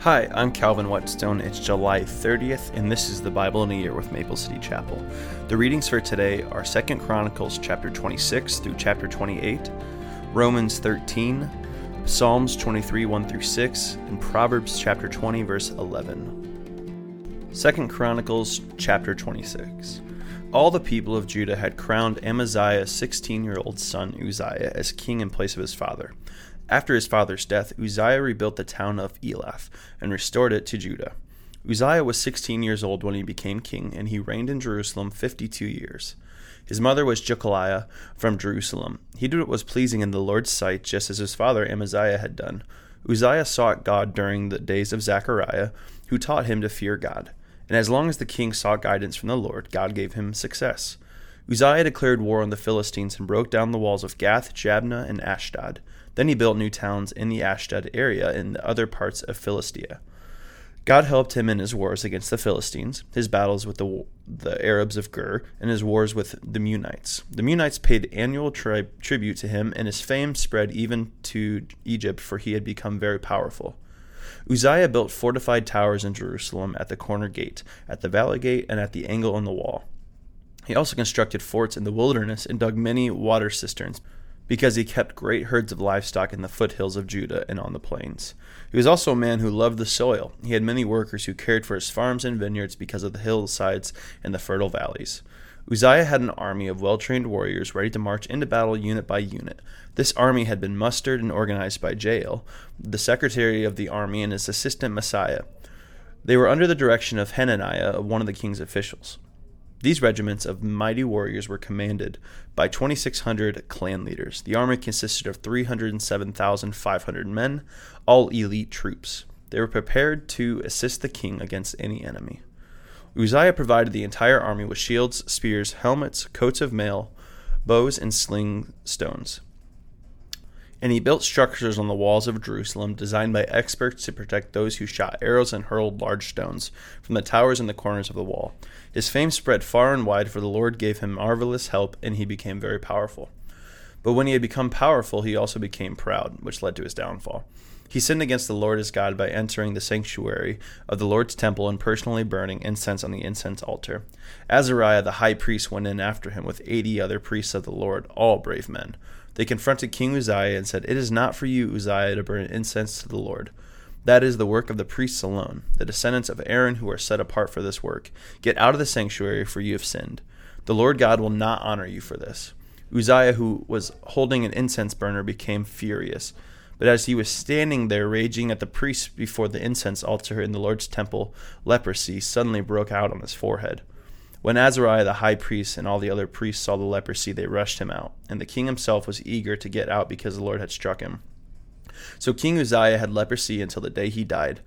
Hi, I'm Calvin Whetstone. It's July 30th, and this is the Bible in a Year with Maple City Chapel. The readings for today are 2 Chronicles chapter 26 through chapter 28, Romans 13, Psalms 23 1 through 6, and Proverbs chapter 20 verse 11. 2 Chronicles chapter 26. All the people of Judah had crowned Amaziah's 16 year old son Uzziah as king in place of his father. After his father's death, Uzziah rebuilt the town of Elath and restored it to Judah. Uzziah was 16 years old when he became king, and he reigned in Jerusalem 52 years. His mother was Jecoliah from Jerusalem. He did what was pleasing in the Lord's sight, just as his father Amaziah had done. Uzziah sought God during the days of Zechariah, who taught him to fear God. And as long as the king sought guidance from the Lord, God gave him success. Uzziah declared war on the Philistines and broke down the walls of Gath, Jabneh, and Ashdod. Then he built new towns in the Ashdod area and the other parts of Philistia. God helped him in his wars against the Philistines, his battles with the, the Arabs of Gur, and his wars with the Meunites. The Meunites paid annual tri- tribute to him, and his fame spread even to Egypt, for he had become very powerful. Uzziah built fortified towers in Jerusalem at the corner gate, at the valley gate, and at the angle in the wall. He also constructed forts in the wilderness and dug many water cisterns, because he kept great herds of livestock in the foothills of Judah and on the plains. He was also a man who loved the soil. He had many workers who cared for his farms and vineyards because of the hillsides and the fertile valleys. Uzziah had an army of well trained warriors ready to march into battle unit by unit. This army had been mustered and organized by Jeiel, the secretary of the army, and his assistant Maaseiah. They were under the direction of Hananiah, one of the king's officials. These regiments of mighty warriors were commanded by 2,600 clan leaders. The army consisted of 307,500 men, all elite troops. They were prepared to assist the king against any enemy. Uzziah provided the entire army with shields, spears, helmets, coats of mail, bows, and sling stones. And he built structures on the walls of Jerusalem designed by experts to protect those who shot arrows and hurled large stones from the towers and the corners of the wall. His fame spread far and wide, for the Lord gave him marvelous help, and he became very powerful. But when he had become powerful, he also became proud, which led to his downfall. He sinned against the Lord his God by entering the sanctuary of the Lord's temple and personally burning incense on the incense altar. Azariah the high priest went in after him with eighty other priests of the Lord, all brave men. They confronted King Uzziah and said, It is not for you, Uzziah, to burn incense to the Lord. That is the work of the priests alone, the descendants of Aaron who are set apart for this work. Get out of the sanctuary, for you have sinned. The Lord God will not honor you for this. Uzziah, who was holding an incense burner, became furious. But as he was standing there raging at the priests before the incense altar in the Lord's temple, leprosy suddenly broke out on his forehead. When Azariah the high priest and all the other priests saw the leprosy, they rushed him out, and the king himself was eager to get out because the Lord had struck him. So King Uzziah had leprosy until the day he died.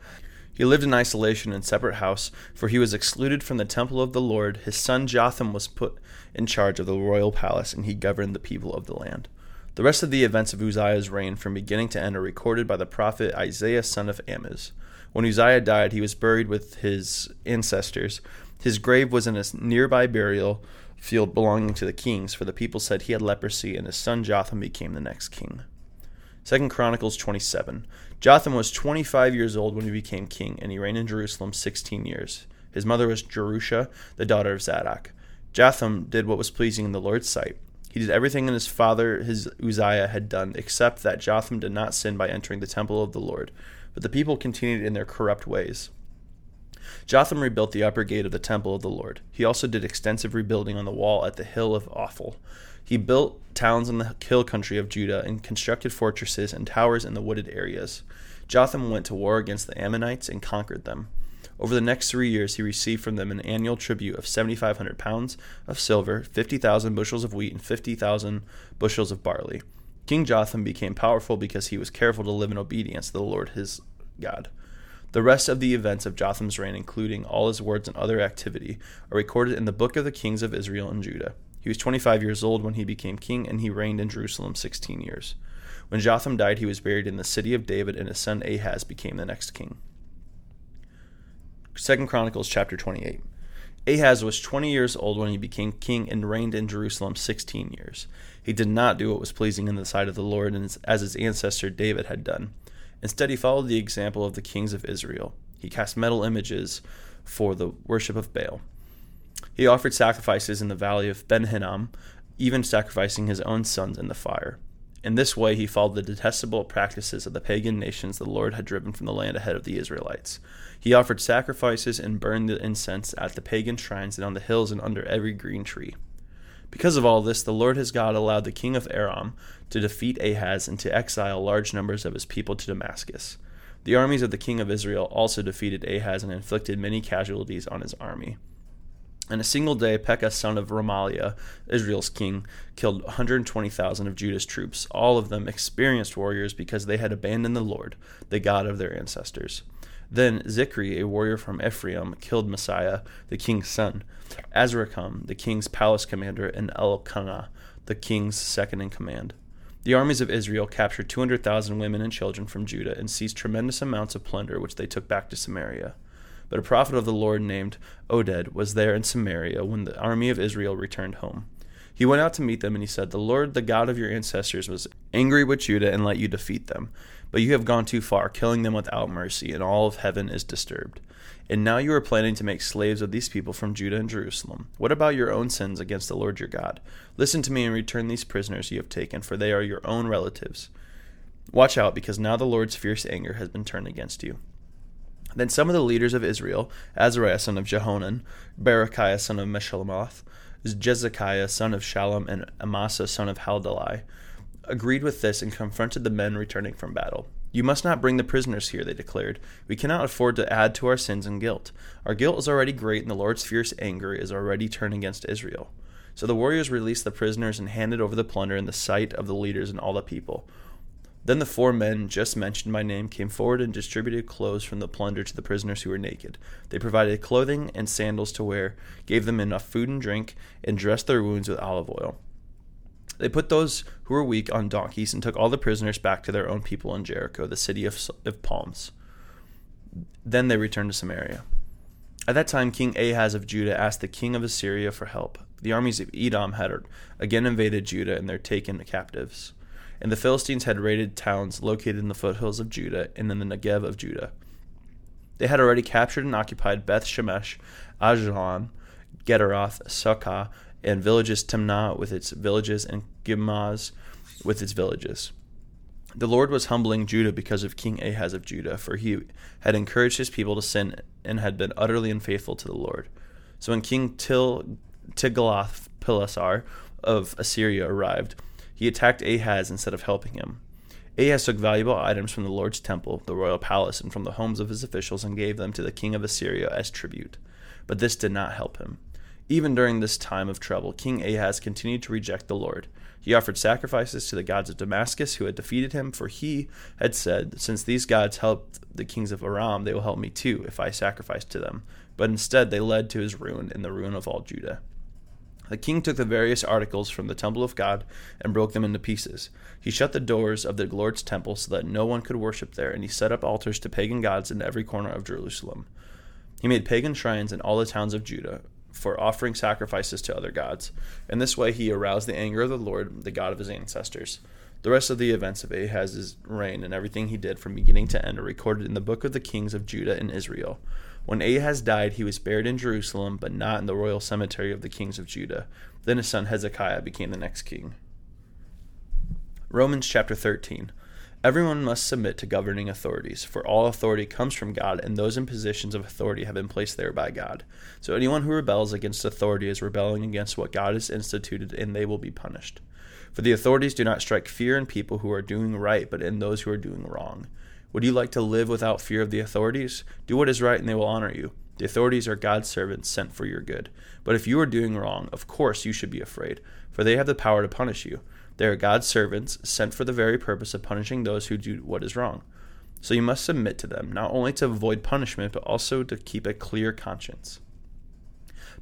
He lived in isolation in separate house, for he was excluded from the temple of the Lord. His son Jotham was put in charge of the royal palace, and he governed the people of the land. The rest of the events of Uzziah's reign from beginning to end are recorded by the prophet Isaiah son of Amoz. When Uzziah died, he was buried with his ancestors. His grave was in a nearby burial field belonging to the kings, for the people said he had leprosy, and his son Jotham became the next king. Second Chronicles 27. Jotham was 25 years old when he became king, and he reigned in Jerusalem 16 years. His mother was Jerusha, the daughter of Zadok. Jotham did what was pleasing in the Lord's sight he did everything that his father, his Uzziah, had done, except that Jotham did not sin by entering the temple of the Lord. But the people continued in their corrupt ways. Jotham rebuilt the upper gate of the temple of the Lord. He also did extensive rebuilding on the wall at the hill of Ophel. He built towns in the hill country of Judah and constructed fortresses and towers in the wooded areas. Jotham went to war against the Ammonites and conquered them. Over the next three years, he received from them an annual tribute of 7,500 pounds of silver, 50,000 bushels of wheat, and 50,000 bushels of barley. King Jotham became powerful because he was careful to live in obedience to the Lord his God. The rest of the events of Jotham's reign, including all his words and other activity, are recorded in the book of the kings of Israel and Judah. He was 25 years old when he became king, and he reigned in Jerusalem 16 years. When Jotham died, he was buried in the city of David, and his son Ahaz became the next king. Second Chronicles chapter 28. Ahaz was 20 years old when he became king and reigned in Jerusalem 16 years. He did not do what was pleasing in the sight of the Lord as his ancestor David had done. Instead, he followed the example of the kings of Israel. He cast metal images for the worship of Baal. He offered sacrifices in the valley of Ben Hinnom, even sacrificing his own sons in the fire. In this way, he followed the detestable practices of the pagan nations the Lord had driven from the land ahead of the Israelites. He offered sacrifices and burned the incense at the pagan shrines and on the hills and under every green tree. Because of all this, the Lord his God allowed the king of Aram to defeat Ahaz and to exile large numbers of his people to Damascus. The armies of the king of Israel also defeated Ahaz and inflicted many casualties on his army. In a single day, Pekah, son of Remaliah, Israel's king, killed 120,000 of Judah's troops, all of them experienced warriors because they had abandoned the Lord, the God of their ancestors. Then Zikri, a warrior from Ephraim, killed Maaseiah, the king's son, Azrikam, the king's palace commander, and Elkanah, the king's second in command. The armies of Israel captured 200,000 women and children from Judah and seized tremendous amounts of plunder, which they took back to Samaria. But a prophet of the Lord named Oded was there in Samaria when the army of Israel returned home. He went out to meet them, and he said, The Lord, the God of your ancestors, was angry with Judah and let you defeat them. But you have gone too far, killing them without mercy, and all of heaven is disturbed. And now you are planning to make slaves of these people from Judah and Jerusalem. What about your own sins against the Lord your God? Listen to me and return these prisoners you have taken, for they are your own relatives. Watch out, because now the Lord's fierce anger has been turned against you. Then some of the leaders of Israel, Azariah son of Jehonan, Berechiah son of Meshillemoth, Jezekiah son of Shallum, and Amasa son of Haldalai, agreed with this and confronted the men returning from battle. You must not bring the prisoners here, they declared. We cannot afford to add to our sins and guilt. Our guilt is already great, and the Lord's fierce anger is already turned against Israel. So the warriors released the prisoners and handed over the plunder in the sight of the leaders and all the people. Then the four men just mentioned by name came forward and distributed clothes from the plunder to the prisoners who were naked. They provided clothing and sandals to wear, gave them enough food and drink, and dressed their wounds with olive oil. They put those who were weak on donkeys and took all the prisoners back to their own people in Jericho, the city of, of palms. Then they returned to Samaria. At that time, King Ahaz of Judah asked the king of Assyria for help. The armies of Edom had again invaded Judah and they're taken captives and the Philistines had raided towns located in the foothills of Judah and in the Negev of Judah. They had already captured and occupied Beth Shemesh, Aijalon, Gederoth, Soco, and villages Timnah with its villages and Gimzo with its villages. The Lord was humbling Judah because of King Ahaz of Judah, for he had encouraged his people to sin and had been utterly unfaithful to the Lord. So when King Til- Tiglath-Pileser of Assyria arrived, he attacked Ahaz instead of helping him. Ahaz took valuable items from the Lord's temple, the royal palace, and from the homes of his officials and gave them to the king of Assyria as tribute. But this did not help him. Even during this time of trouble, King Ahaz continued to reject the Lord. He offered sacrifices to the gods of Damascus who had defeated him, for he had said, Since these gods helped the kings of Aram, they will help me too if I sacrifice to them. But instead they led to his ruin and the ruin of all Judah. The king took the various articles from the temple of God and broke them into pieces. He shut the doors of the Lord's temple so that no one could worship there, and he set up altars to pagan gods in every corner of Jerusalem. He made pagan shrines in all the towns of Judah for offering sacrifices to other gods. In this way, he aroused the anger of the Lord, the God of his ancestors. The rest of the events of Ahaz's reign and everything he did from beginning to end are recorded in the book of the kings of Judah and Israel. When Ahaz died, he was buried in Jerusalem, but not in the royal cemetery of the kings of Judah. Then his son Hezekiah became the next king. Romans chapter 13. Everyone must submit to governing authorities, for all authority comes from God, and those in positions of authority have been placed there by God. So anyone who rebels against authority is rebelling against what God has instituted, and they will be punished. For the authorities do not strike fear in people who are doing right, but in those who are doing wrong. Would you like to live without fear of the authorities? Do what is right and they will honor you. The authorities are God's servants sent for your good. But if you are doing wrong, of course you should be afraid, for they have the power to punish you. They are God's servants sent for the very purpose of punishing those who do what is wrong. So you must submit to them, not only to avoid punishment, but also to keep a clear conscience.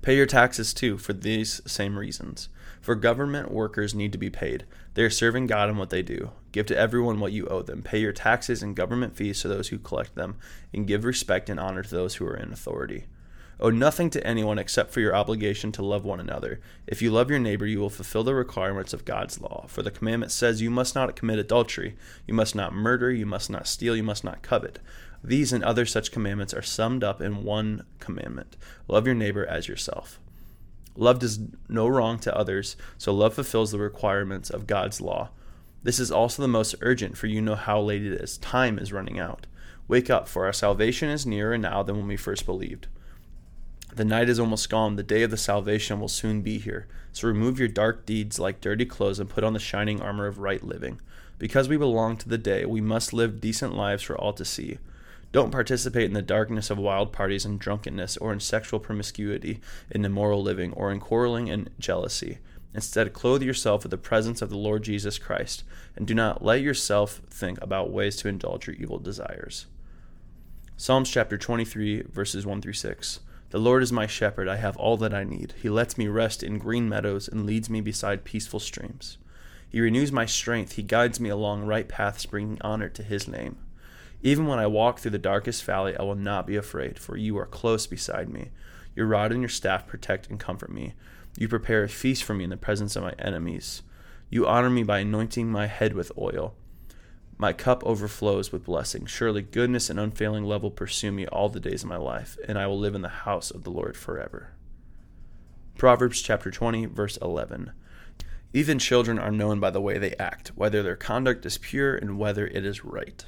Pay your taxes too, for these same reasons. For government workers need to be paid. They are serving God in what they do. Give to everyone what you owe them. Pay your taxes and government fees to those who collect them, and give respect and honor to those who are in authority. Owe nothing to anyone except for your obligation to love one another. If you love your neighbor, you will fulfill the requirements of God's law. For the commandment says, You must not commit adultery, you must not murder, you must not steal, you must not covet. These and other such commandments are summed up in one commandment love your neighbor as yourself. Love does no wrong to others, so love fulfills the requirements of God's law. This is also the most urgent, for you know how late it is. Time is running out. Wake up, for our salvation is nearer now than when we first believed. The night is almost gone, the day of the salvation will soon be here. So remove your dark deeds like dirty clothes and put on the shining armor of right living. Because we belong to the day, we must live decent lives for all to see. Don't participate in the darkness of wild parties and drunkenness, or in sexual promiscuity, in immoral living, or in quarreling and jealousy. Instead, clothe yourself with the presence of the Lord Jesus Christ, and do not let yourself think about ways to indulge your evil desires. Psalms chapter 23, verses 1 through 6. The Lord is my shepherd, I have all that I need. He lets me rest in green meadows and leads me beside peaceful streams. He renews my strength, He guides me along right paths, bringing honor to His name. Even when I walk through the darkest valley, I will not be afraid, for you are close beside me. Your rod and your staff protect and comfort me. You prepare a feast for me in the presence of my enemies. You honor me by anointing my head with oil. My cup overflows with blessing. Surely goodness and unfailing love will pursue me all the days of my life, and I will live in the house of the Lord forever. Proverbs chapter 20, verse 11. Even children are known by the way they act, whether their conduct is pure and whether it is right.